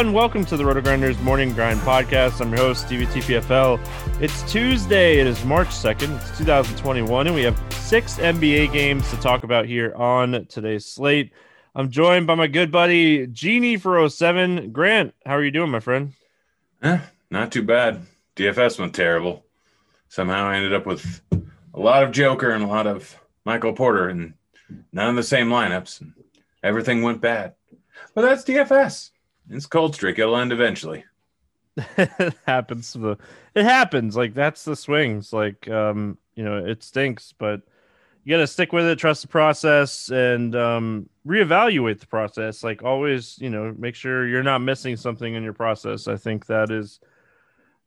everyone. Welcome to the Roto Grinders Morning Grind Podcast. I'm your host, Stevie TPFL. It's Tuesday. It is March 2nd. It's 2021, and we have six NBA games to talk about here on today's slate. I'm joined by my good buddy, Genie for 07. Grant, how are you doing, my friend? Eh, not too bad. DFS went terrible. Somehow I ended up with a lot of Joker and a lot of Michael Porter, and none of the same lineups. Everything went bad. But that's DFS. It's cold streak. It'll end eventually. it happens. The it happens. Like that's the swings. Like um, you know, it stinks, but you got to stick with it, trust the process, and um, reevaluate the process. Like always, you know, make sure you're not missing something in your process. I think that is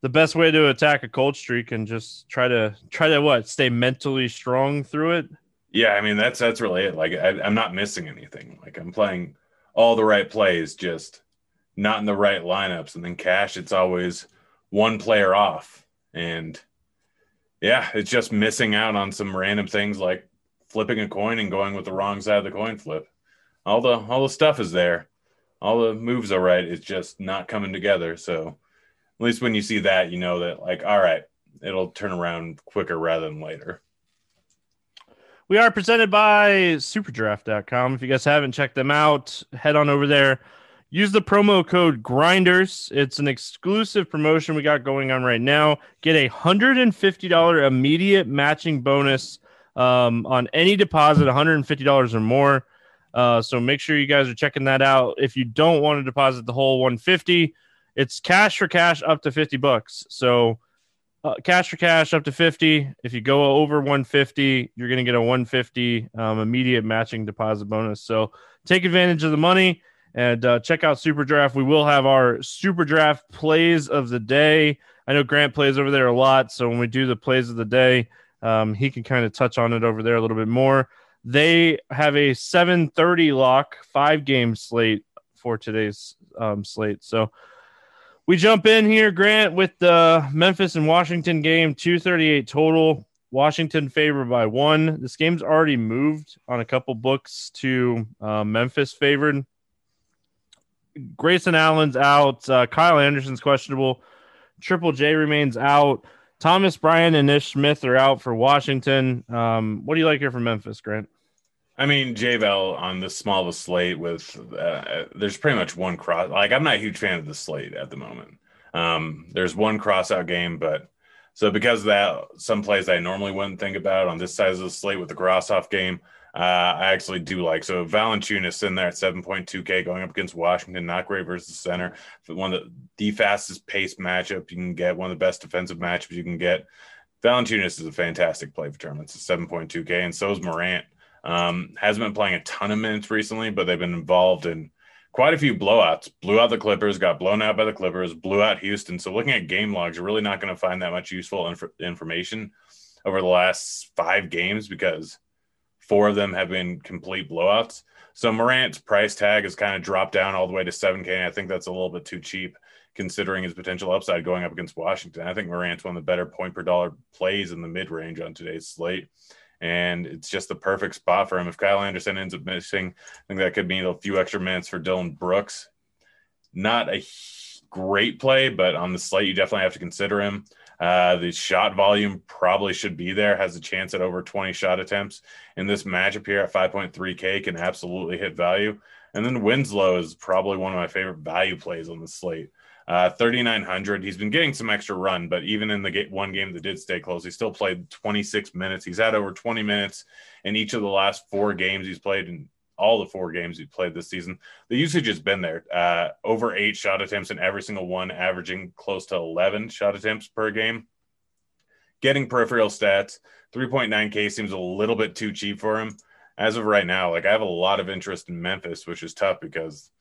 the best way to attack a cold streak, and just try to try to what stay mentally strong through it. Yeah, I mean that's that's really it. Like I, I'm not missing anything. Like I'm playing all the right plays, just not in the right lineups. And then cash, it's always one player off. And yeah, it's just missing out on some random things like flipping a coin and going with the wrong side of the coin flip. All the all the stuff is there. All the moves are right. It's just not coming together. So at least when you see that, you know that like, all right, it'll turn around quicker rather than later. We are presented by superdraft.com. If you guys haven't checked them out, head on over there. Use the promo code grinders. It's an exclusive promotion we got going on right now. Get a $150 immediate matching bonus um, on any deposit, $150 or more. Uh, so make sure you guys are checking that out. If you don't want to deposit the whole 150, it's cash for cash up to 50 bucks. So uh, cash for cash up to 50 if you go over 150 you're going to get a 150 um, immediate matching deposit bonus so take advantage of the money and uh, check out super draft we will have our super draft plays of the day i know grant plays over there a lot so when we do the plays of the day um, he can kind of touch on it over there a little bit more they have a 730 lock five game slate for today's um, slate so we jump in here, Grant, with the Memphis and Washington game, 238 total. Washington favored by one. This game's already moved on a couple books to uh, Memphis favored. Grayson Allen's out. Uh, Kyle Anderson's questionable. Triple J remains out. Thomas Bryant and Ish Smith are out for Washington. Um, what do you like here from Memphis, Grant? I mean, JVL on the small of slate with uh, there's pretty much one cross. Like, I'm not a huge fan of the slate at the moment. Um, there's one cross out game, but so because of that, some plays I normally wouldn't think about on this side of the slate with the cross off game, uh, I actually do like. So Valanciunas in there at 7.2K going up against Washington, not great versus center. One of the, the fastest pace matchup you can get, one of the best defensive matchups you can get. Valanciunas is a fantastic play for tournaments. It's 7.2K, and so is Morant. Um, hasn't been playing a ton of minutes recently, but they've been involved in quite a few blowouts. Blew out the Clippers, got blown out by the Clippers, blew out Houston. So looking at game logs, you're really not going to find that much useful inf- information over the last five games because four of them have been complete blowouts. So Morant's price tag has kind of dropped down all the way to 7K. I think that's a little bit too cheap considering his potential upside going up against Washington. I think Morant's one of the better point per dollar plays in the mid range on today's slate and it's just the perfect spot for him. If Kyle Anderson ends up missing, I think that could mean a few extra minutes for Dillon Brooks. Not a great play, but on the slate, you definitely have to consider him. Uh, the shot volume probably should be there, has a chance at over 20 shot attempts. In this matchup here at 5.3K, can absolutely hit value. And then Winslow is probably one of my favorite value plays on the slate. Uh, 3,900. He's been getting some extra run, but even in the ga- one game that did stay close, he still played 26 minutes. He's had over 20 minutes in each of the last four games he's played in all the four games he's played this season. The usage has been there. Uh, over eight shot attempts in every single one, averaging close to 11 shot attempts per game. Getting peripheral stats, 3.9K seems a little bit too cheap for him. As of right now, like I have a lot of interest in Memphis, which is tough because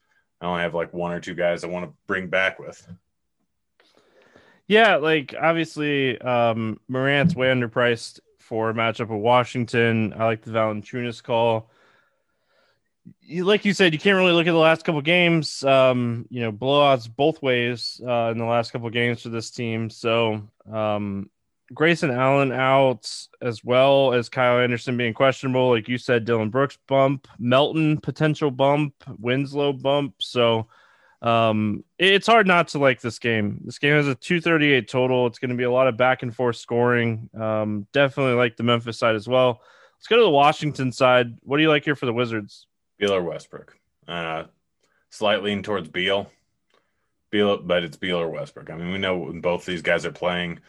I only have like one or two guys I want to bring back with. Yeah, like obviously, um, Morant's way underpriced for a matchup with Washington. I like the Valanciunas call. You, like you said, you can't really look at the last couple games. Um, you know, blowouts both ways uh, in the last couple games for this team. So, um, Grayson Allen out as well as Kyle Anderson being questionable. Like you said, Dillon Brooks bump, Melton potential bump, Winslow bump. So Um, it's hard not to like this game. This game has a 238 total. It's going to be a lot of back and forth scoring. Um, definitely like the Memphis side as well. Let's go to the Washington side. What do you like here for the Wizards? Beal or Westbrook. Uh, slight lean towards Beal. Beal, but it's Beal or Westbrook. I mean, we know when both these guys are playing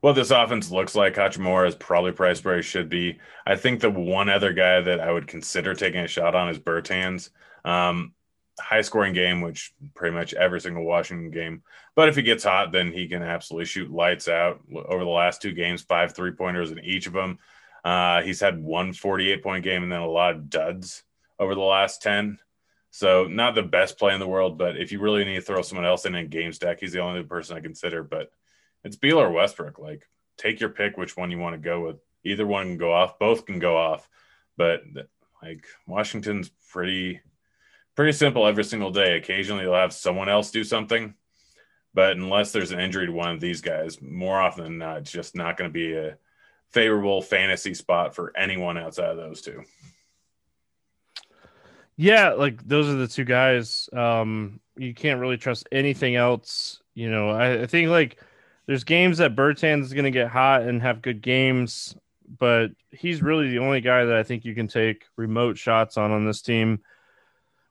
what this offense looks like. Hachimura is probably priced where he should be. I think the one other guy that I would consider taking a shot on is Bertans. Um, high scoring game, which pretty much every single Washington game. But if he gets hot, then he can absolutely shoot lights out. Over the last two games, five three pointers in each of them. Uh, he's had one 48 point game and then a lot of duds over the last 10. So not the best play in the world, but if you really need to throw someone else in a game stack, he's the only person I consider. But it's Beal or Westbrook. Like take your pick, which one you want to go with. Either one can go off. Both can go off. But like Washington's pretty pretty simple every single day. Occasionally you'll have someone else do something, but unless there's an injury to one of these guys, more often than not, it's just not going to be a favorable fantasy spot for anyone outside of those two. Yeah, like those are the two guys. Um, you can't really trust anything else. You know, I, I think like there's games that Bertans is going to get hot and have good games, but he's really the only guy that I think you can take remote shots on on this team.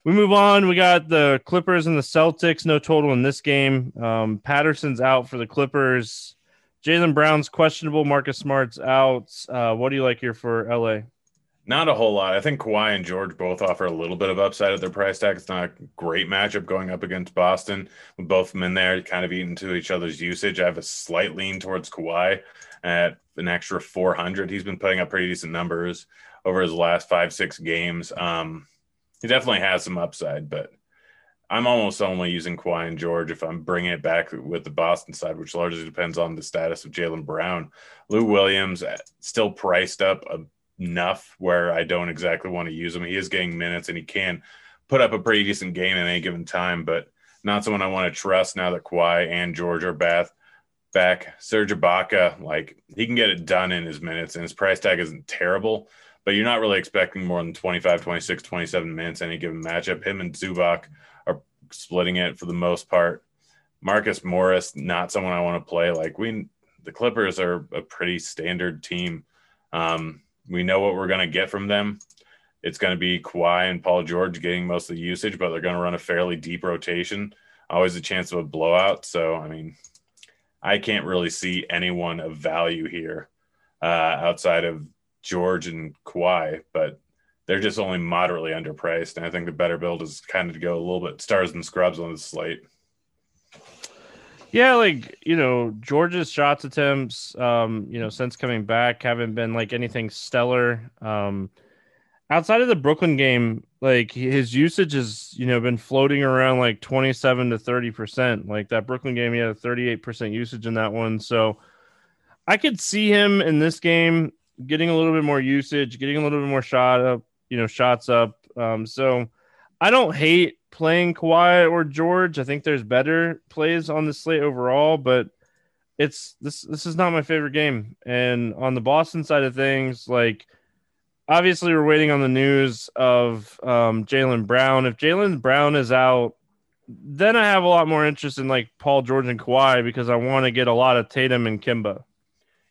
We move on. We got the Clippers and the Celtics. No total in this game. Um, Patterson's out for the Clippers. Jaylen Brown's questionable. Marcus Smart's out. Uh, what do you like here for LA? Not a whole lot. I think Kawhi and George both offer a little bit of upside at their price tag. It's not a great matchup going up against Boston. With both of them in there, kind of eating to each other's usage. I have a slight lean towards Kawhi at an extra 400. He's been putting up pretty decent numbers over his last five, six games. Um, he definitely has some upside, but I'm almost only using Kawhi and George if I'm bringing it back with the Boston side, which largely depends on the status of Jaylen Brown. Lou Williams uh, still priced up enough where I don't exactly want to use him. He is getting minutes and he can put up a pretty decent game at any given time, but not someone I want to trust now that Kawhi and George are back. Back Serge Ibaka, like he can get it done in his minutes, and his price tag isn't terrible but you're not really expecting more than 25, 26, 27 minutes any given matchup. Him and Zubac are splitting it for the most part. Marcus Morris, not someone I want to play. Like we, the Clippers are a pretty standard team. Um, we know what we're going to get from them. It's going to be Kawhi and Paul George getting most of the usage, but they're going to run a fairly deep rotation. Always a chance of a blowout. So, I mean, I can't really see anyone of value here uh, outside of George and Kawhi, but they're just only moderately underpriced. And I think the better build is kind of to go a little bit stars and scrubs on the slate. Yeah, like you know, George's shots attempts, um, you know, since coming back haven't been like anything stellar. Um, outside of the Brooklyn game, like his usage has, you know, been floating around like twenty seven to thirty percent. Like that Brooklyn game, he had a thirty eight percent usage in that one. So I could see him in this game getting a little bit more usage, getting a little bit more shot up, you know, shots up. Um, so I don't hate playing Kawhi or George. I think there's better plays on the slate overall, but it's this this is not my favorite game. And on the Boston side of things, like obviously we're waiting on the news of um, Jaylen Brown. If Jaylen Brown is out, then I have a lot more interest in like Paul George and Kawhi because I want to get a lot of Tatum and Kemba.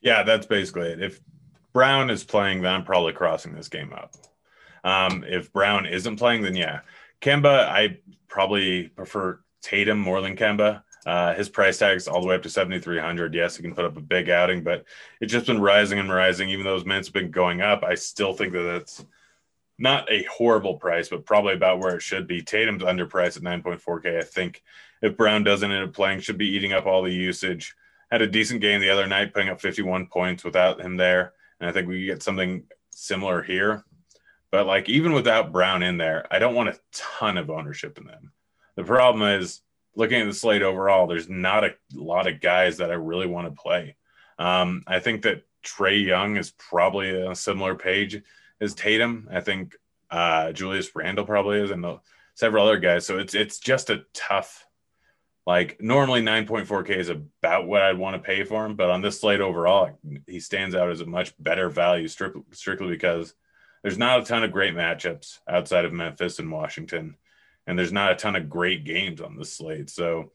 Yeah, that's basically it. If Brown is playing, then I'm probably crossing this game up. Um, if Brown isn't playing, then yeah. Kemba, I probably prefer Tatum more than Kemba. Uh, his price tag's all the way up to 7,300. Yes, he can put up a big outing, but it's just been rising and rising. Even though his minutes have been going up, I still think that that's not a horrible price, but probably about where it should be. Tatum's underpriced at 9.4K. I think if Brown doesn't end up playing, should be eating up all the usage. Had a decent game the other night, putting up 51 points without him there. And I think we get something similar here. But like even without Brown in there, I don't want a ton of ownership in them. The problem is looking at the slate overall, there's not a lot of guys that I really want to play. Um, I think that Trae Young is probably a similar page as Tatum. I think uh, Julius Randle probably is, and several other guys. So it's it's just a tough like normally 9.4K is about what I'd want to pay for him, but on this slate overall, he stands out as a much better value strictly because there's not a ton of great matchups outside of Memphis and Washington. and there's not a ton of great games on the slate. So,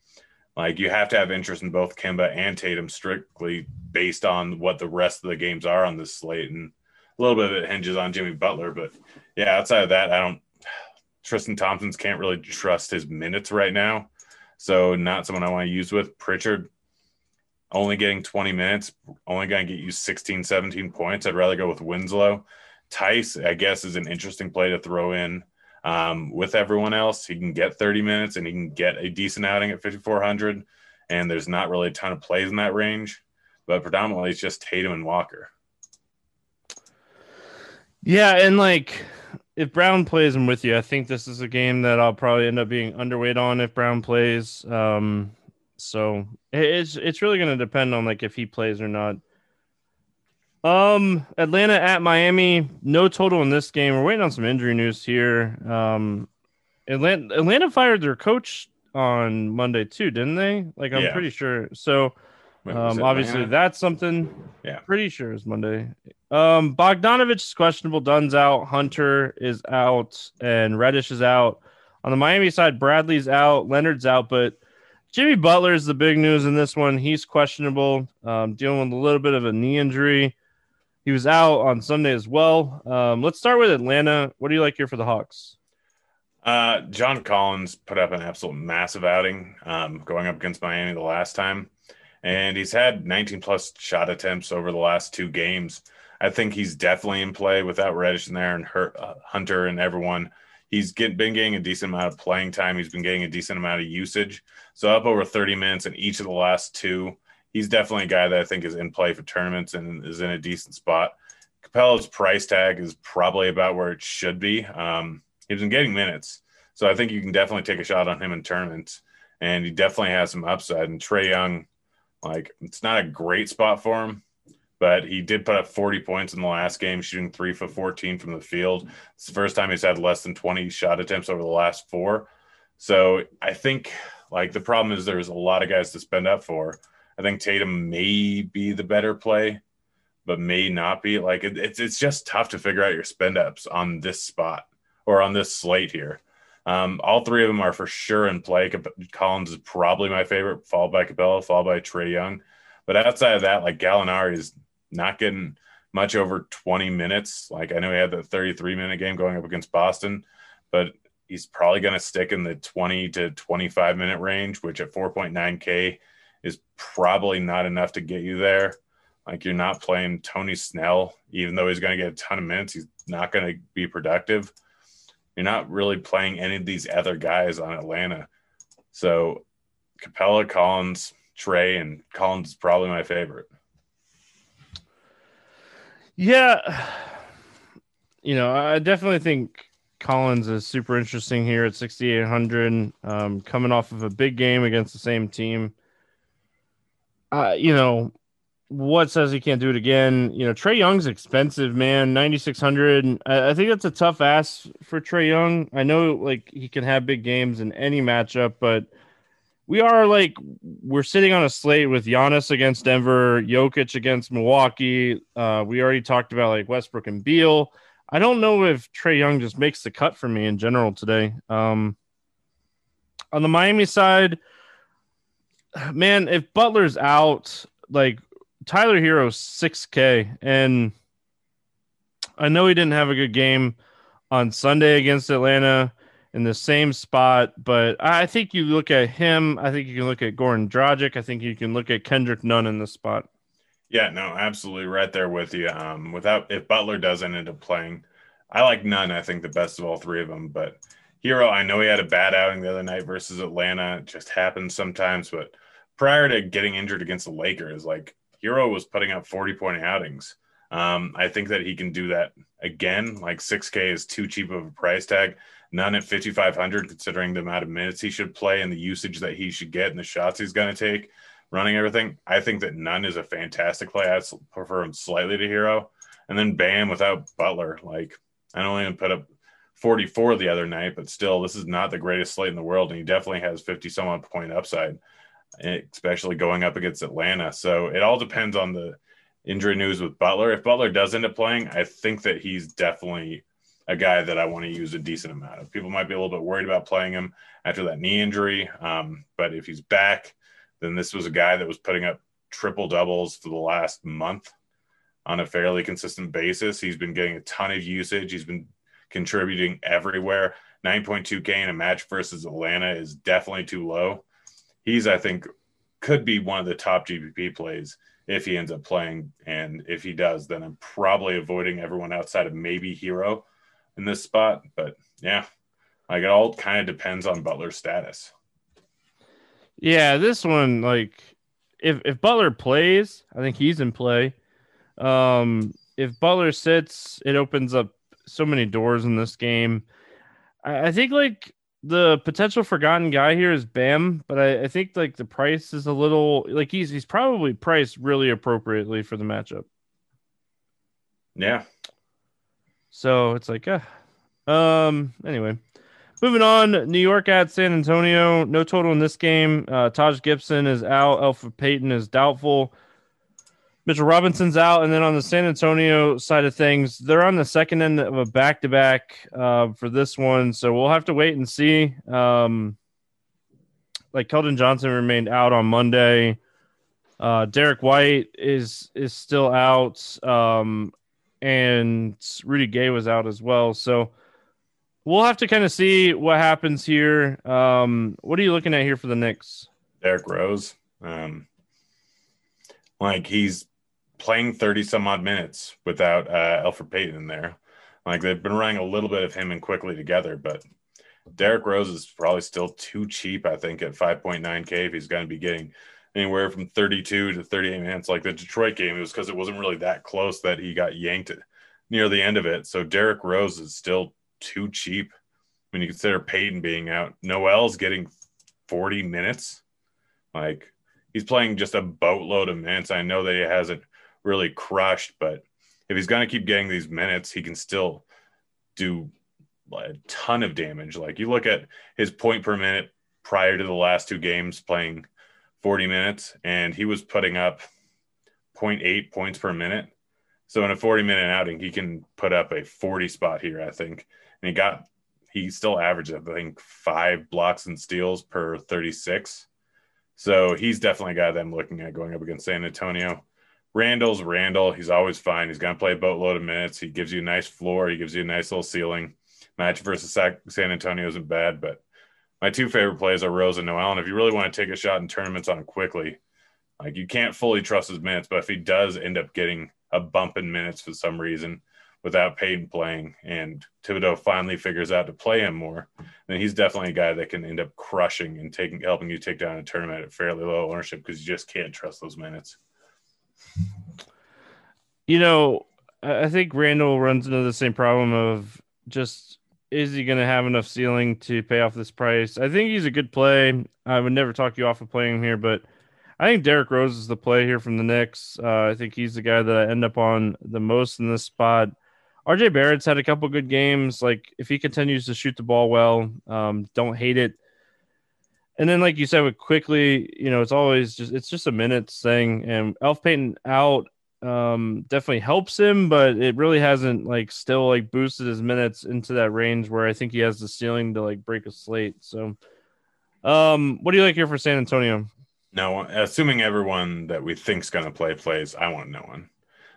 like, you have to have interest in both Kemba and Tatum strictly based on what the rest of the games are on this slate. And a little bit of it hinges on Jimmy Butler. But yeah, outside of that, I don't, Tristan Thompson's can't really trust his minutes right now. So, not someone I want to use with. Pritchard, only getting 20 minutes, only going to get you 16, 17 points. I'd rather go with Winslow. Theis, I guess, is an interesting play to throw in um, with everyone else. He can get 30 minutes and he can get a decent outing at 5,400. And there's not really a ton of plays in that range, but predominantly it's just Tatum and Walker. Yeah. And like, if Brown plays, I'm with you. I think this is a game that I'll probably end up being underweight on if Brown plays. Um, so it's it's really going to depend on like if he plays or not. Um, Atlanta at Miami, no total in this game. We're waiting on some injury news here. Um, Atlanta Atlanta fired their coach on Monday too, didn't they? Like I'm yeah. pretty sure. So um, obviously that's something. Yeah, pretty sure is Monday. Um, Bogdanovic is questionable. Dunn's out. Hunter is out, and Reddish is out. On the Miami side, Bradley's out. Leonard's out, but Jimmy Butler is the big news in this one. He's questionable, um, dealing with a little bit of a knee injury. He was out on Sunday as well. Um, let's start with Atlanta. What do you like here for the Hawks? Uh, John Collins put up an absolute massive outing um, going up against Miami the last time, and he's had 19 plus shot attempts over the last two games. I think he's definitely in play without Reddish in there and Hurt, uh, Hunter and everyone. He's get, been getting a decent amount of playing time. He's been getting a decent amount of usage. So up over 30 minutes in each of the last two he's definitely a guy that I think is in play for tournaments and is in a decent spot. Capela's price tag is probably about where it should be. Um, he's been getting minutes, so I think you can definitely take a shot on him in tournaments, and he definitely has some upside. And Trae Young, like it's not a great spot for him, but he did put up 40 points in the last game, shooting three for 14 from the field. It's the first time he's had less than 20 shot attempts over the last four. So I think like the problem is there's a lot of guys to spend up for. I think Tatum may be the better play, but may not be. Like it, it's it's just tough to figure out your spend ups on this spot or on this slate here. Um, all three of them are for sure in play. Collins is probably my favorite, followed by Capela, followed by Trae Young. But outside of that, like Gallinari is not getting much over 20 minutes. Like I know he had the 33 minute game going up against Boston, but he's probably going to stick in the 20 to 25 minute range, which at 4.9K is probably not enough to get you there. Like you're not playing Tony Snell, even though he's going to get a ton of minutes, he's not going to be productive. You're not really playing any of these other guys on Atlanta. So Capela, Collins, Trae, and Collins is probably my favorite. Yeah. You know, I definitely think Collins is super interesting here at 6,800, um, coming off of a big game against the same team uh, you know, what says he can't do it again? You know, Trae Young's expensive, man. Ninety six hundred. I, I think that's a tough ask for Trae Young. I know like he can have big games in any matchup, but we are like we're sitting on a slate with Giannis against Denver, Jokic against Milwaukee. Uh, we already talked about like Westbrook and Beal. I don't know if Trae Young just makes the cut for me in general today. Um, on the Miami side, man, if Butler's out, like Tyler Herro's 6K, and I know he didn't have a good game on Sunday against Atlanta in the same spot, but I think you look at him. I think you can look at Goran Dragic. I think you can look at Kendrick Nunn in this spot. Yeah, no, absolutely right there with you. Um, without if Butler doesn't end up playing, I like Nunn. I think the best of all three of them, but Herro, I know he had a bad outing the other night versus Atlanta. It just happens sometimes, but prior to getting injured against the Lakers, like Herro was putting up 40 point outings. Um, I think that he can do that again. Like 6K is too cheap of a price tag. Nunn at 5,500, considering the amount of minutes he should play and the usage that he should get and the shots he's going to take, running everything. I think that Nunn is a fantastic play. I prefer him slightly to Herro. And then Bam without Butler. Like, I only put up 44 the other night, but still, this is not the greatest slate in the world. And he definitely has 50 some odd point upside especially going up against Atlanta. So it all depends on the injury news with Butler. If Butler does end up playing, I think that he's definitely a guy that I want to use a decent amount of. People might be a little bit worried about playing him after that knee injury, um, but if he's back, then this was a guy that was putting up triple doubles for the last month on a fairly consistent basis. He's been getting a ton of usage. He's been contributing everywhere. 9.2K in a match versus Atlanta is definitely too low. He's, I think, could be one of the top GPP plays if he ends up playing. And if he does, then I'm probably avoiding everyone outside of maybe Herro in this spot. But yeah, like it all kind of depends on Butler's status. Yeah, this one, like if if Butler plays, I think he's in play. Um, if Butler sits, it opens up so many doors in this game. I, I think like the potential forgotten guy here is Bam, but I, I, think like the price is a little like he's he's probably priced really appropriately for the matchup. Yeah. So it's like, uh, um. Anyway, moving on. New York at San Antonio. No total in this game. Uh, Taj Gibson is out. Alpha Payton is doubtful. Mitchell Robinson's out, and then on the San Antonio side of things, they're on the second end of a back to back for this one, so we'll have to wait and see. Um, like Keldon Johnson remained out on Monday. Uh, Derrick White is is still out, um, and Rudy Gay was out as well. So we'll have to kind of see what happens here. Um, what are you looking at here for the Knicks? Derrick Rose. Um, like he's playing 30 some odd minutes without uh, Elfrid Payton in there. Like they've been running a little bit of him and Quickley together, but Derrick Rose is probably still too cheap, I think, at 5.9K if he's going to be getting anywhere from 32 to 38 minutes. Like the Detroit game, it was because it wasn't really that close that he got yanked near the end of it. So Derrick Rose is still too cheap when you consider Payton being out. Noel's getting 40 minutes. Like he's playing just a boatload of minutes. I know that he hasn't really crushed. But if he's going to keep getting these minutes, he can still do a ton of damage. Like you look at his point per minute prior to the last two games playing 40 minutes, and he was putting up 0.8 points per minute. So in a 40 minute outing, he can put up a 40 spot here, I think. And he got, he still averaged, I think, five blocks and steals per 36. So he's definitely a guy that I'm looking at going up against San Antonio. Randle's Randle. He's always fine. He's going to play a boatload of minutes. He gives you a nice floor. He gives you a nice little ceiling. Match versus San Antonio isn't bad, but my two favorite plays are Rose and Noel. And if you really want to take a shot in tournaments on him Quickley, like you can't fully trust his minutes, but if he does end up getting a bump in minutes for some reason without Payton playing and Thibodeau finally figures out to play him more, then he's definitely a guy that can end up crushing and taking helping you take down a tournament at fairly low ownership because you just can't trust those minutes. You know, I think Randle runs into the same problem of just is he going to have enough ceiling to pay off this price? I think he's a good play. I would never talk you off of playing him here, but I think Derrick Rose is the play here from the Knicks. Uh, I think he's the guy that I end up on the most in this spot. RJ Barrett's had a couple good games. Like if he continues to shoot the ball well, um, don't hate it and then like you said with Quickley you know it's always just it's just a minutes thing. And elf payton out um definitely helps him but it really hasn't like still like boosted his minutes into that range where i think he has the ceiling to like break a slate. So um what do you like here for san antonio? No assuming everyone that we think's going to play plays i want no one.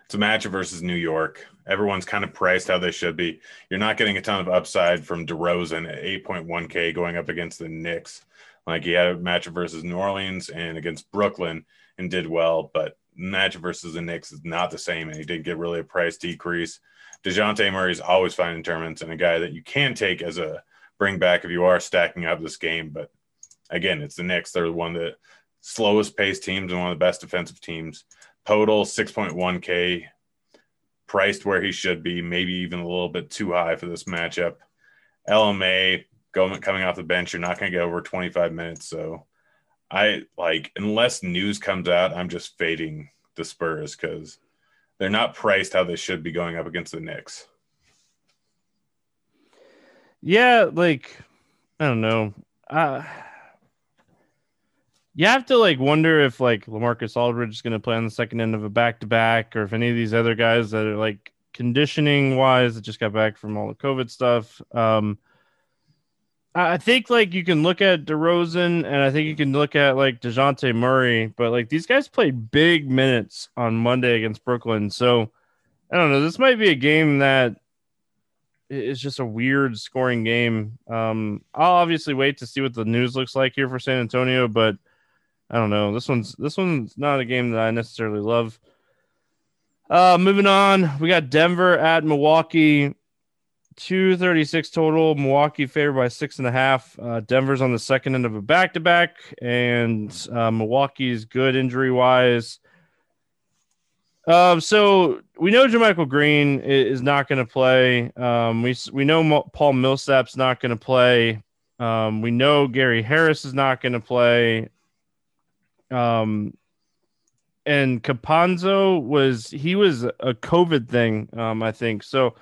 It's a matchup versus new york. Everyone's kind of priced how they should be. You're not getting a ton of upside from DeRozan at 8.1k going up against the Knicks like he had a match versus New Orleans and against Brooklyn and did well, but match versus the Knicks is not the same, and he didn't get really a price decrease. Dejounte Murray is always finding tournaments and a guy that you can take as a bring back if you are stacking up this game. But again, it's the Knicks. They're one of the slowest paced teams and one of the best defensive teams. Total 6.1K, priced where he should be, maybe even a little bit too high for this matchup. LMA going coming off the bench, you're not going to get over 25 minutes. So I like unless news comes out, I'm just fading the Spurs because they're not priced how they should be going up against the Knicks. Yeah, like I don't know. Uh you have to like wonder if like Lamarcus Aldridge is going to play on the second end of a back to back, or if any of these other guys that are like conditioning wise. It just got back from all the COVID stuff. Um, I think like you can look at DeRozan and I think you can look at like DeJounte Murray, but like these guys played big minutes on Monday against Brooklyn. So I don't know. This might be a game that is just a weird scoring game. Um, I'll obviously wait to see what the news looks like here for San Antonio, but I don't know. This one's this one's not a game that I necessarily love. Uh, moving on, we got Denver at Milwaukee. 236 total. Milwaukee favored by six and a half. Uh, Denver's on the second end of a back to back, and uh, Milwaukee's good injury wise. Um, so we know JaMychal Green is not going to play. Um, we we know Paul Millsap's not going to play. Um, we know Gary Harris is not going to play. Um, and Campazzo was he was a COVID thing, um, I think. So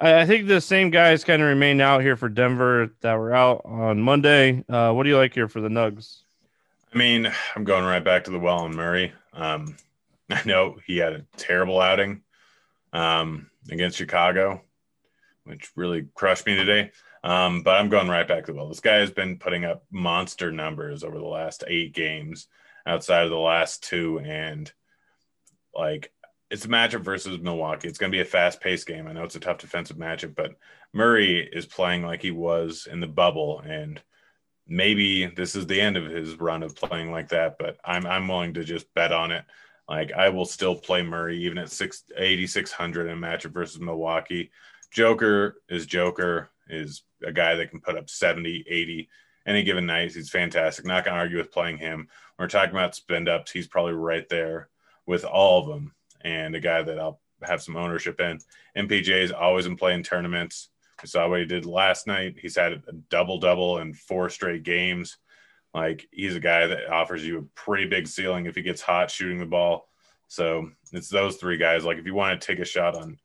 I, I think the same guys kind of remain out here for Denver that were out on Monday. Uh, what do you like here for the Nugs? I mean, I'm going right back to the well on Murray. Um, I know he had a terrible outing um, against Chicago, which really crushed me today. Um, but I'm going right back to the well. This guy has been putting up monster numbers over the last eight games outside of the last two. And like it's a matchup versus Milwaukee. It's going to be a fast paced game. I know it's a tough defensive matchup, but Murray is playing like he was in the bubble. And maybe this is the end of his run of playing like that, but I'm, I'm willing to just bet on it. Like I will still play Murray even at 6 8600 in a matchup versus Milwaukee. Joker is Joker is a guy that can put up 70, 80 any given night. He's fantastic. Not going to argue with playing him. When we're talking about spend ups. He's probably right there with all of them and a guy that I'll have some ownership in. MPJ is always in playing tournaments. We saw what he did last night. He's had a double double in four straight games. Like he's a guy that offers you a pretty big ceiling if he gets hot shooting the ball. So it's those three guys. Like if you want to take a shot on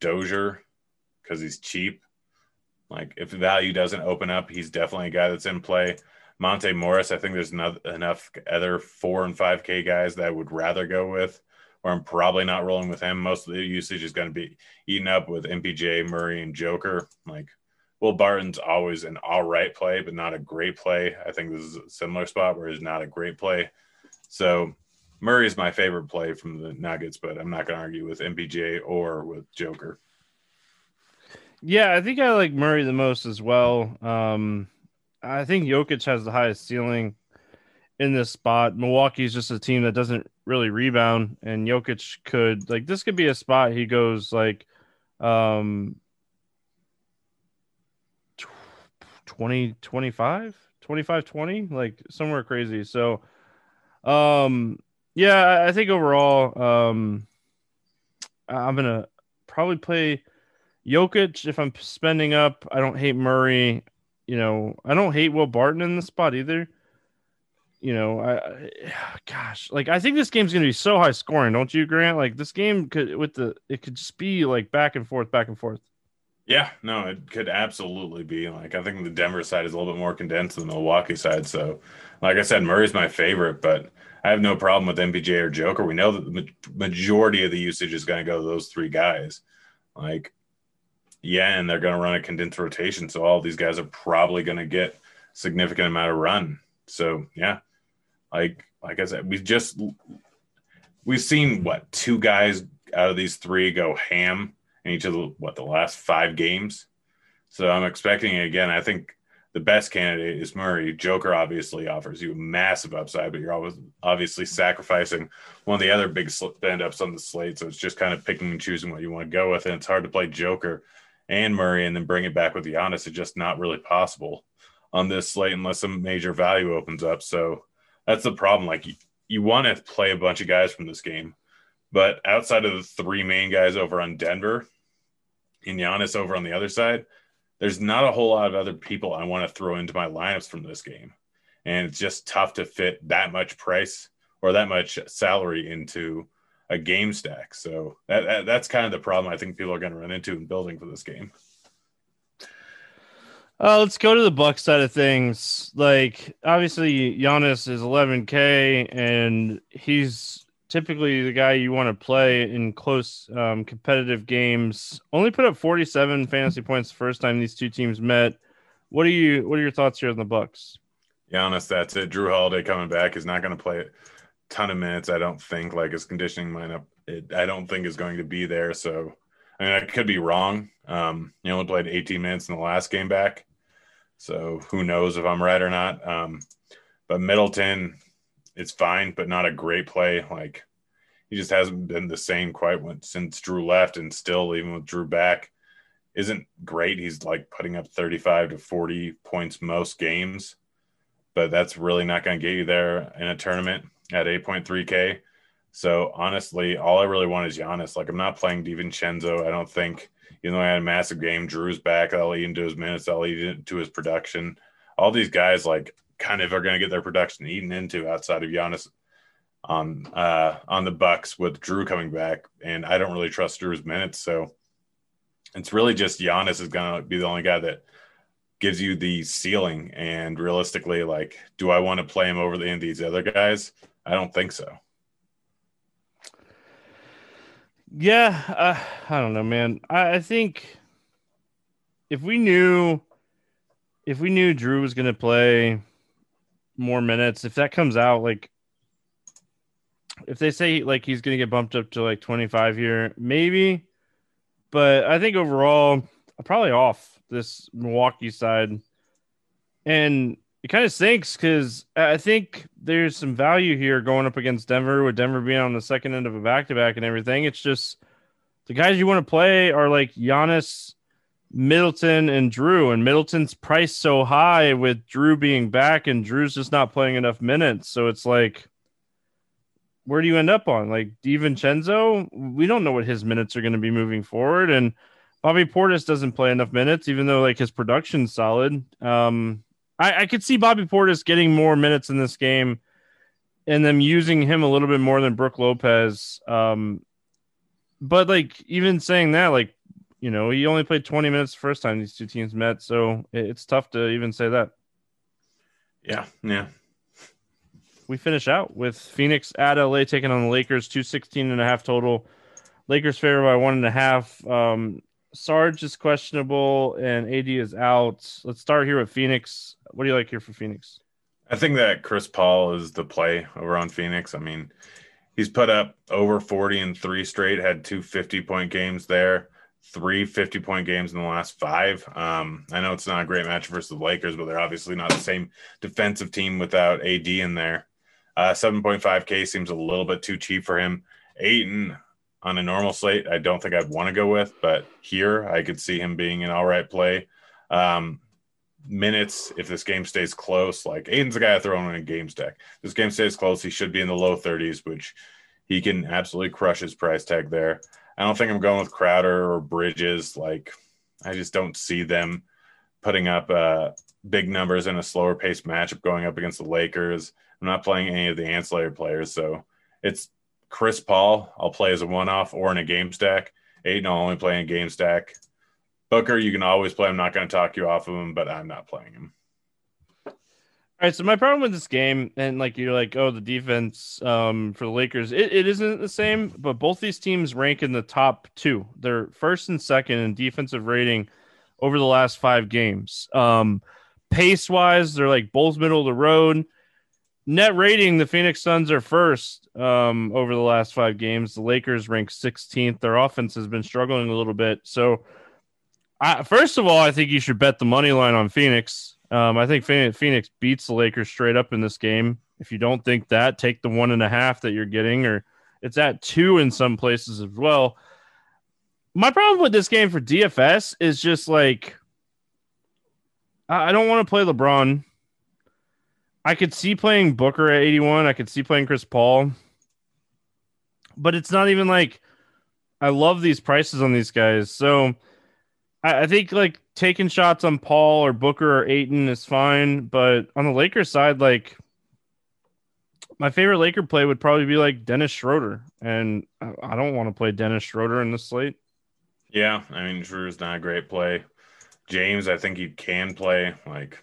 Dozier because he's cheap, like if value doesn't open up, he's definitely a guy that's in play. Monte Morris, I think there's enough, enough other four and five K guys that I would rather go with, or I'm probably not rolling with him. Most of the usage is going to be eaten up with MPJ, Murray, and Joker. Like Will Barton's always an all right play, but not a great play. I think this is a similar spot where he's not a great play. So Murray is my favorite play from the Nuggets, but I'm not going to argue with MPJ or with Joker. Yeah, I think I like Murray the most as well. Um, I think Jokic has the highest ceiling in this spot. Milwaukee's just a team that doesn't really rebound, and Jokic could like this could be a spot he goes like um 20 25 25 20 like somewhere crazy. So um yeah, I think overall um I'm to probably play Jokic, if I'm spending up, I don't hate Murray. You know, I don't hate Will Barton in the spot either. You know, I, gosh, like I think this game's gonna be so high scoring, don't you, Grant? Like this game could with the it could just be like back and forth, back and forth. Yeah, no, it could absolutely be. Like I think the Denver side is a little bit more condensed than the Milwaukee side. So, like I said, Murray's my favorite, but I have no problem with MPJ or Joker. We know that the majority of the usage is going to go to those three guys. Like yeah, and they're going to run a condensed rotation, so all these guys are probably going to get significant amount of run. So yeah, like like I said, we've just we've seen what two guys out of these three go ham in each of the what the last five games. So I'm expecting again. I think the best candidate is Murray. Joker obviously offers you a massive upside, but you're always obviously sacrificing one of the other big stand ups on the slate. So it's just kind of picking and choosing what you want to go with. And it's hard to play Joker and Murray and then bring it back with Giannis It's just not really possible on this slate unless some major value opens up. So that's the problem. Like you, you want to play a bunch of guys from this game, but outside of the three main guys over on Denver and Giannis over on the other side, there's not a whole lot of other people I want to throw into my lineups from this game. And it's just tough to fit that much price or that much salary into a game stack. So that, that, that's kind of the problem I think people are going to run into in building for this game. Uh, let's go to the Buck side of things. Like obviously Giannis is 11k and he's typically the guy you want to play in close um, competitive games. Only put up 47 fantasy points the first time these two teams met. What are you? What are your thoughts here on the Bucks? Honest, that's it. Jrue Holiday coming back is not going to play a ton of minutes. I don't think. Like his conditioning not. It, I don't think is going to be there. So, I mean, I could be wrong. Um, he only played 18 minutes in the last game back. So who knows if I'm right or not. Um, but Middleton, it's fine, but not a great play. Like he just hasn't been the same quite since Jrue left, and still even with Jrue back, isn't great. He's like putting up 35 to 40 points most games, but that's really not going to get you there in a tournament at 8.3K. So honestly, all I really want is Giannis. Like I'm not playing DiVincenzo. I don't think even though I had a massive game, Jrue's back. That'll eat into his minutes. That'll eat into his production. All these guys like kind of are going to get their production eaten into outside of Giannis on uh, on the Bucks with Jrue coming back, and I don't really trust Jrue's minutes. So it's really just Giannis is going to be the only guy that gives you the ceiling. And realistically, like, do I want to play him over the end of these other guys? I don't think so. Yeah, uh, I don't know, man. I, I, think if we knew if we knew Jrue was going to play more minutes, if that comes out, like if they say like he's going to get bumped up to like 25 here, maybe. But I think overall, I'm probably off this Milwaukee side. And it kind of stinks because I think there's some value here going up against Denver with Denver being on the second end of a back to back and everything. It's just the guys you want to play are like Giannis, Middleton, and Jrue. And Middleton's priced so high with Jrue being back, and Jrue's just not playing enough minutes. So it's like, where do you end up on? Like DiVincenzo, we don't know what his minutes are going to be moving forward. And Bobby Portis doesn't play enough minutes, even though like his production's solid. Um, I, I could see Bobby Portis getting more minutes in this game and them using him a little bit more than Brook Lopez. Um, but like even saying that, like you know, he only played 20 minutes the first time these two teams met, so it's tough to even say that. Yeah, yeah. We finish out with Phoenix at LA taking on the Lakers, 216 and a half total. Lakers favor by one and a half. Um, Sarge is questionable and AD is out. Let's start here with Phoenix. What do you like here for Phoenix? I think that Chris Paul is the play over on Phoenix. I mean, he's put up over 40 and three straight, had two 50 point games there, three 50 point games in the last five. Um, I know it's not a great match versus the Lakers, but they're obviously not the same defensive team without AD in there. Uh, 7.5K seems a little bit too cheap for him. Ayton on a normal slate, I don't think I'd want to go with, but here I could see him being an all right play. Um, minutes, if this game stays close, like Ayton's the guy I throw in a game stack. This game stays close, he should be in the low 30s, which he can absolutely crush his price tag there. I don't think I'm going with Crowder or Bridges. Like, I just don't see them putting up uh, big numbers in a slower paced matchup going up against the Lakers. I'm not playing any of the ancillary players, so it's Chris Paul, I'll play as a one off or in a game stack. Ayton, I'll only play in game stack. Booker, you can always play. I'm not going to talk you off of him, but I'm not playing him. All right. So my problem with this game, and like you're like, oh, the defense um, for the Lakers, it, it isn't the same, but both these teams rank in the top two. They're first and second in defensive rating over the last five games. Um, pace wise, they're like both middle of the road net rating, the Phoenix Suns are first um, over the last five games. The Lakers rank 16th. Their offense has been struggling a little bit. So, I, first of all, I think you should bet the money line on Phoenix. Um, I think Phoenix beats the Lakers straight up in this game. If you don't think that, take the one and a half that you're getting, or it's at two in some places as well. My problem with this game for DFS is just like I don't want to play LeBron I could see playing Booker at 81. I could see playing Chris Paul. But it's not even like I love these prices on these guys. So I, I think like taking shots on Paul or Booker or Ayton is fine. But on the Lakers side, like my favorite Laker play would probably be like Dennis Schroeder. And I don't want to play Dennis Schroeder in the slate. Yeah. I mean, Schroeder's not a great play. James, I think he can play. Like,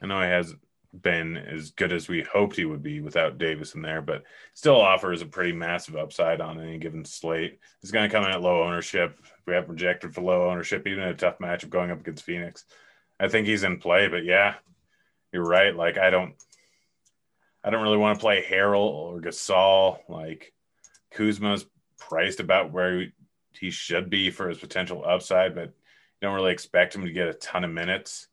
I know he has been as good as we hoped he would be without Davis in there, but still offers a pretty massive upside on any given slate. He's going to come in at low ownership. We have projected for low ownership, even in a tough matchup going up against Phoenix. I think he's in play, but yeah, you're right. Like I don't, I don't really want to play Harrell or Gasol. Like Kuzma's priced about where he should be for his potential upside, but you don't really expect him to get a ton of minutes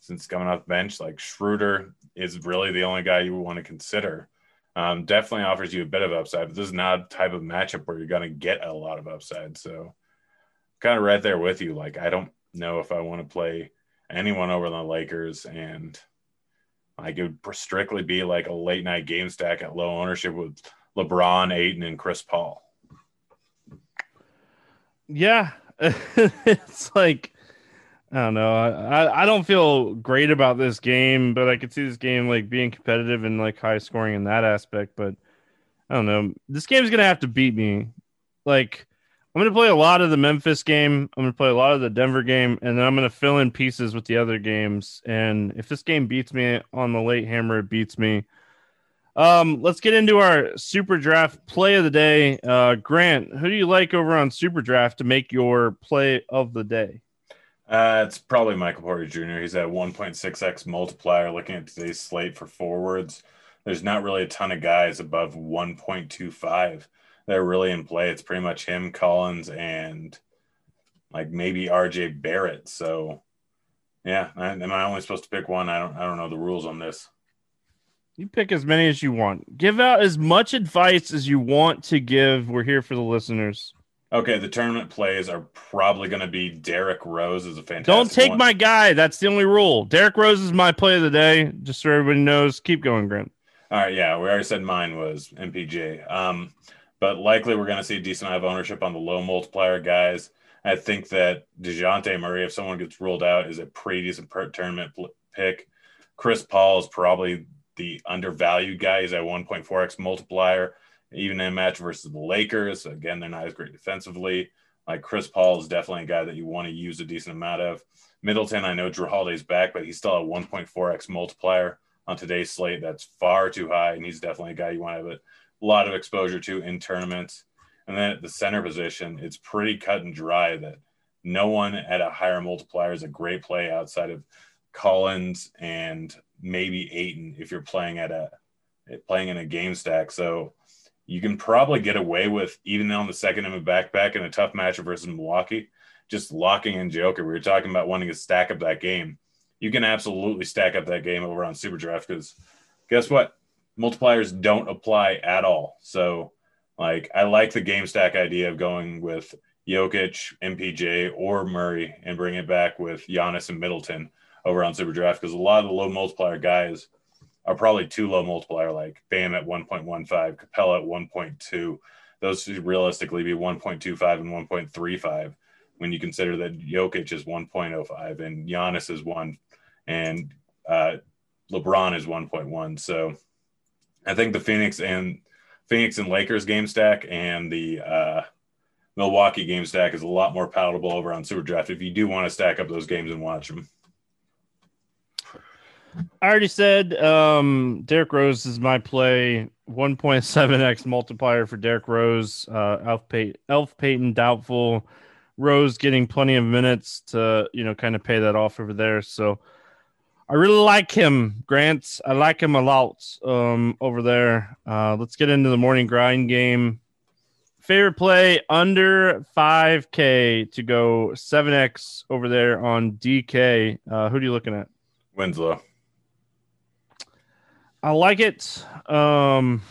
since coming off the bench. Like Schroeder is really the only guy you want to consider. Um, definitely offers you a bit of upside, but this is not a type of matchup where you're going to get a lot of upside. So, kind of right there with you. Like, I don't know if I want to play anyone over the Lakers, and like it would strictly be like a late night game stack at low ownership with LeBron, Ayton, and Chris Paul. Yeah, it's like I don't know. I, I don't feel great about this game, but I could see this game like being competitive and like high scoring in that aspect. But I don't know. This game's gonna have to beat me. Like I'm gonna play a lot of the Memphis game. I'm gonna play a lot of the Denver game, and then I'm gonna fill in pieces with the other games. And if this game beats me on the late hammer, it beats me. Um, let's get into our SuperDraft play of the day. Uh, Grant, who do you like over on SuperDraft to make your play of the day? Uh, it's probably Michael Porter Jr. He's at 1.6x multiplier. Looking at today's slate for forwards, there's not really a ton of guys above 1.25 that are really in play. It's pretty much him, Collins, and like maybe RJ Barrett. So, yeah, am I only supposed to pick one? I don't. I don't know the rules on this. You pick as many as you want. Give out as much advice as you want to give. We're here for the listeners. Okay, the tournament plays are probably going to be Derrick Rose is a fantastic. Don't take one. my guy. That's the only rule. Derrick Rose is my play of the day. Just so everybody knows. Keep going, Grant. All right, yeah, we already said mine was MPJ. Um, but likely we're going to see a decent amount of ownership on the low multiplier guys. I think that Dejounte Murray, if someone gets ruled out, is a pretty decent tournament pick. Chris Paul is probably the undervalued guy. He's at 1.4x multiplier even in a match versus the Lakers. Again, they're not as great defensively. Like Chris Paul is definitely a guy that you want to use a decent amount of. Middleton, I know Jrue Holiday's back, but he's still a 1.4x multiplier on today's slate. That's far too high, and he's definitely a guy you want to have a lot of exposure to in tournaments. And then at the center position, it's pretty cut and dry that no one at a higher multiplier is a great play outside of Collins and maybe Ayton if you're playing at a playing in a game stack. So you can probably get away with even on the second in a backpack in a tough match versus Milwaukee, just locking in Joker. We were talking about wanting to stack up that game. You can absolutely stack up that game over on SuperDraft because guess what? Multipliers don't apply at all. So, like, I like the game stack idea of going with Jokic, MPJ, or Murray and bring it back with Giannis and Middleton over on SuperDraft because a lot of the low multiplier guys – are probably too low multiplier, like Bam at 1.15, Capela at 1.2. Those should realistically be 1.25 and 1.35 when you consider that Jokic is 1.05 and Giannis is one and uh, LeBron is 1.1. So I think the Phoenix and Phoenix and Lakers game stack and the uh, Milwaukee game stack is a lot more palatable over on SuperDraft if you do want to stack up those games and watch them. I already said um, Derrick Rose is my play. 1.7x multiplier for Derrick Rose. Uh, Elf, Pay- Elf Payton doubtful. Rose getting plenty of minutes to you know kind of pay that off over there. So I really like him, Grant. I like him a lot um, over there. Uh, let's get into the morning grind game. Favorite play under 5K to go 7X over there on DK. Uh, who are you looking at? Winslow. I like it. Um,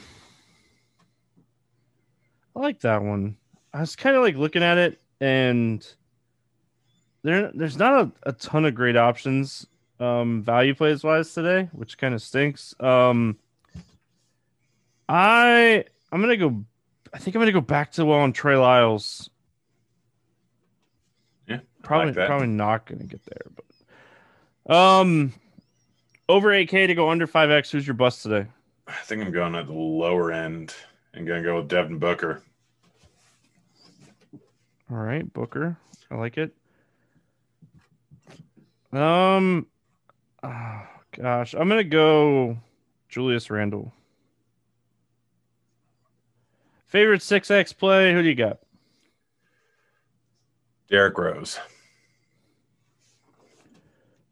I like that one. I was kind of like looking at it, and there there's not a, a ton of great options um, value plays wise today, which kind of stinks. Um, I I'm gonna go. I think I'm gonna go back to well on Trey Lyles. Yeah, probably like probably not gonna get there, but um, over 8K to go under 5X. Who's your bust today? I think I'm going at the lower end and to go with Devin Booker. All right, Booker. I like it. Um, oh, Gosh, I'm gonna go Julius Randle. Favorite six X play? Who do you got? Derrick Rose.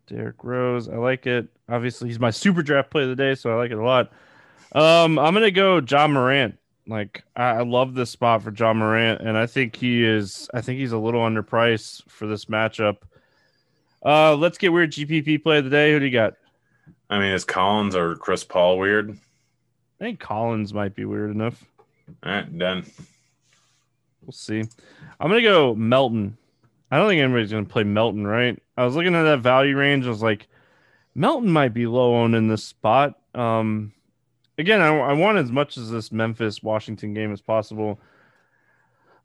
Derrick Rose. I like it. Obviously, he's my SuperDraft play of the day, so I like it a lot. Um, I'm gonna go Ja Morant. Like I, I love this spot for Ja Morant, and I think he is. I think he's a little underpriced for this matchup. Uh, let's get weird GPP play of the day. Who do you got? I mean, is Collins or Chris Paul weird? I think Collins might be weird enough. All right, done. We'll see. I'm gonna go Melton. I don't think anybody's gonna play Melton, right? I was looking at that value range. I was like, Melton might be low owned in this spot. Um, again, I, I want as much as this Memphis Washington game as possible.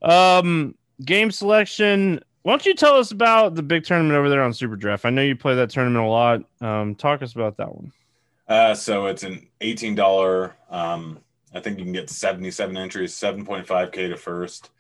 Um, game selection. Why don't you tell us about the big tournament over there on SuperDraft? I know you play that tournament a lot. Um, talk us about that one. Uh, so it's an eighteen dollar. Um, I think you can get seventy seven entries, seven point five k to first.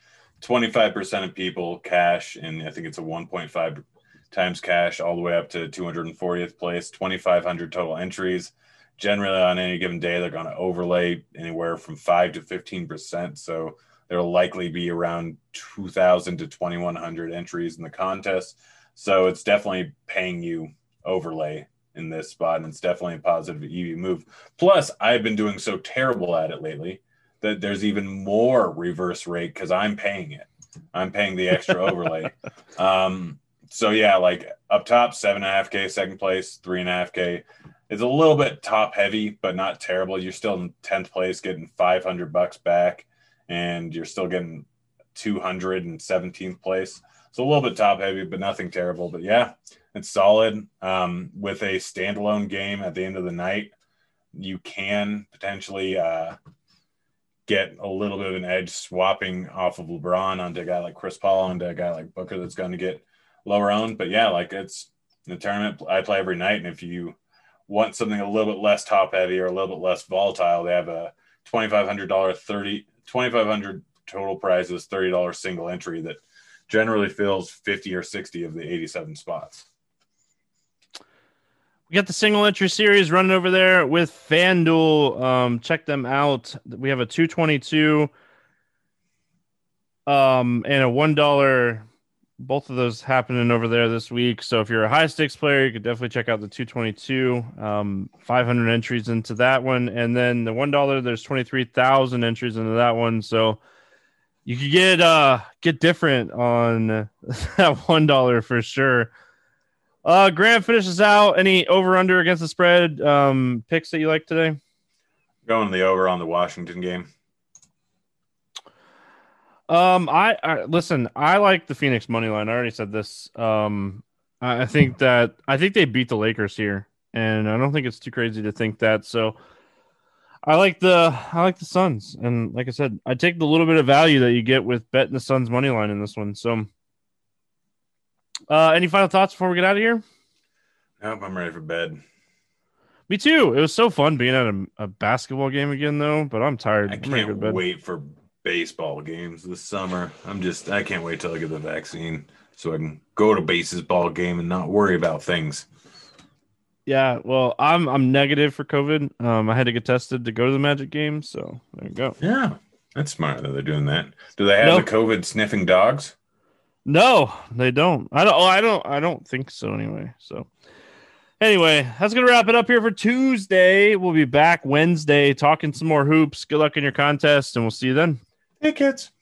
Twenty five percent of people cash, and I think it's a one point five times cash all the way up to two hundred and fortieth place. Twenty five hundred total entries. Generally, on any given day, they're going to overlay anywhere from five to fifteen percent. So there'll likely be around 2000 to 2100 entries in the contest. So it's definitely paying you overlay in this spot and it's definitely a positive ev move. Plus i've been doing so terrible at it lately that there's even more reverse rate because i'm paying it. I'm paying the extra overlay. Um so yeah like up top seven and a half k second place three and a half k. It's a little bit top heavy but not terrible. You're still in 10th place getting 500 bucks back and you're still getting 217th place. So a little bit top heavy, but nothing terrible. But yeah, it's solid. Um, with a standalone game at the end of the night, you can potentially uh, get a little bit of an edge swapping off of LeBron onto a guy like Chris Paul onto a guy like Booker that's going to get lower owned. But yeah, like it's the tournament I play every night, and if you want something a little bit less top heavy or a little bit less volatile, they have a twenty five hundred dollar thirty 2500 total prizes, $30 single entry that generally fills 50 or 60 of the 87 spots. We got the single entry series running over there with FanDuel. Um, check them out. We have a 222 um, and a $1 both of those happening over there this week. So if you're a high stakes player, you could definitely check out the 222. Um, 500 entries into that one, and then the one dollar. There's 23,000 entries into that one. So you could get uh get different on that one dollar for sure. Uh, Grant finishes out. Any over under against the spread um, picks that you like today? Going the over on the Washington game. Um, I, I listen. I like the Phoenix money line. I already said this. Um, I, I think that I think they beat the Lakers here, and I don't think it's too crazy to think that. So, I like the I like the Suns, and like I said, I take the little bit of value that you get with betting the Suns money line in this one. So, uh, any final thoughts before we get out of here? Nope, I'm ready for bed. Me too. It was so fun being at a, a basketball game again, though. But I'm tired. I I'm can't wait for baseball games this summer. I'm just I can't wait till I get the vaccine so I can go to baseball game and not worry about things. Yeah, well, I'm I'm negative for COVID. Um, I had to get tested to go to the Magic game, so there you go. Yeah, that's smart that they're doing that. Do they have nope. the COVID sniffing dogs? No, they don't. I don't. Oh, I don't. I don't think so. Anyway, so anyway, that's gonna wrap it up here for Tuesday. We'll be back Wednesday talking some more hoops. Good luck in your contest, and we'll see you then. Kids.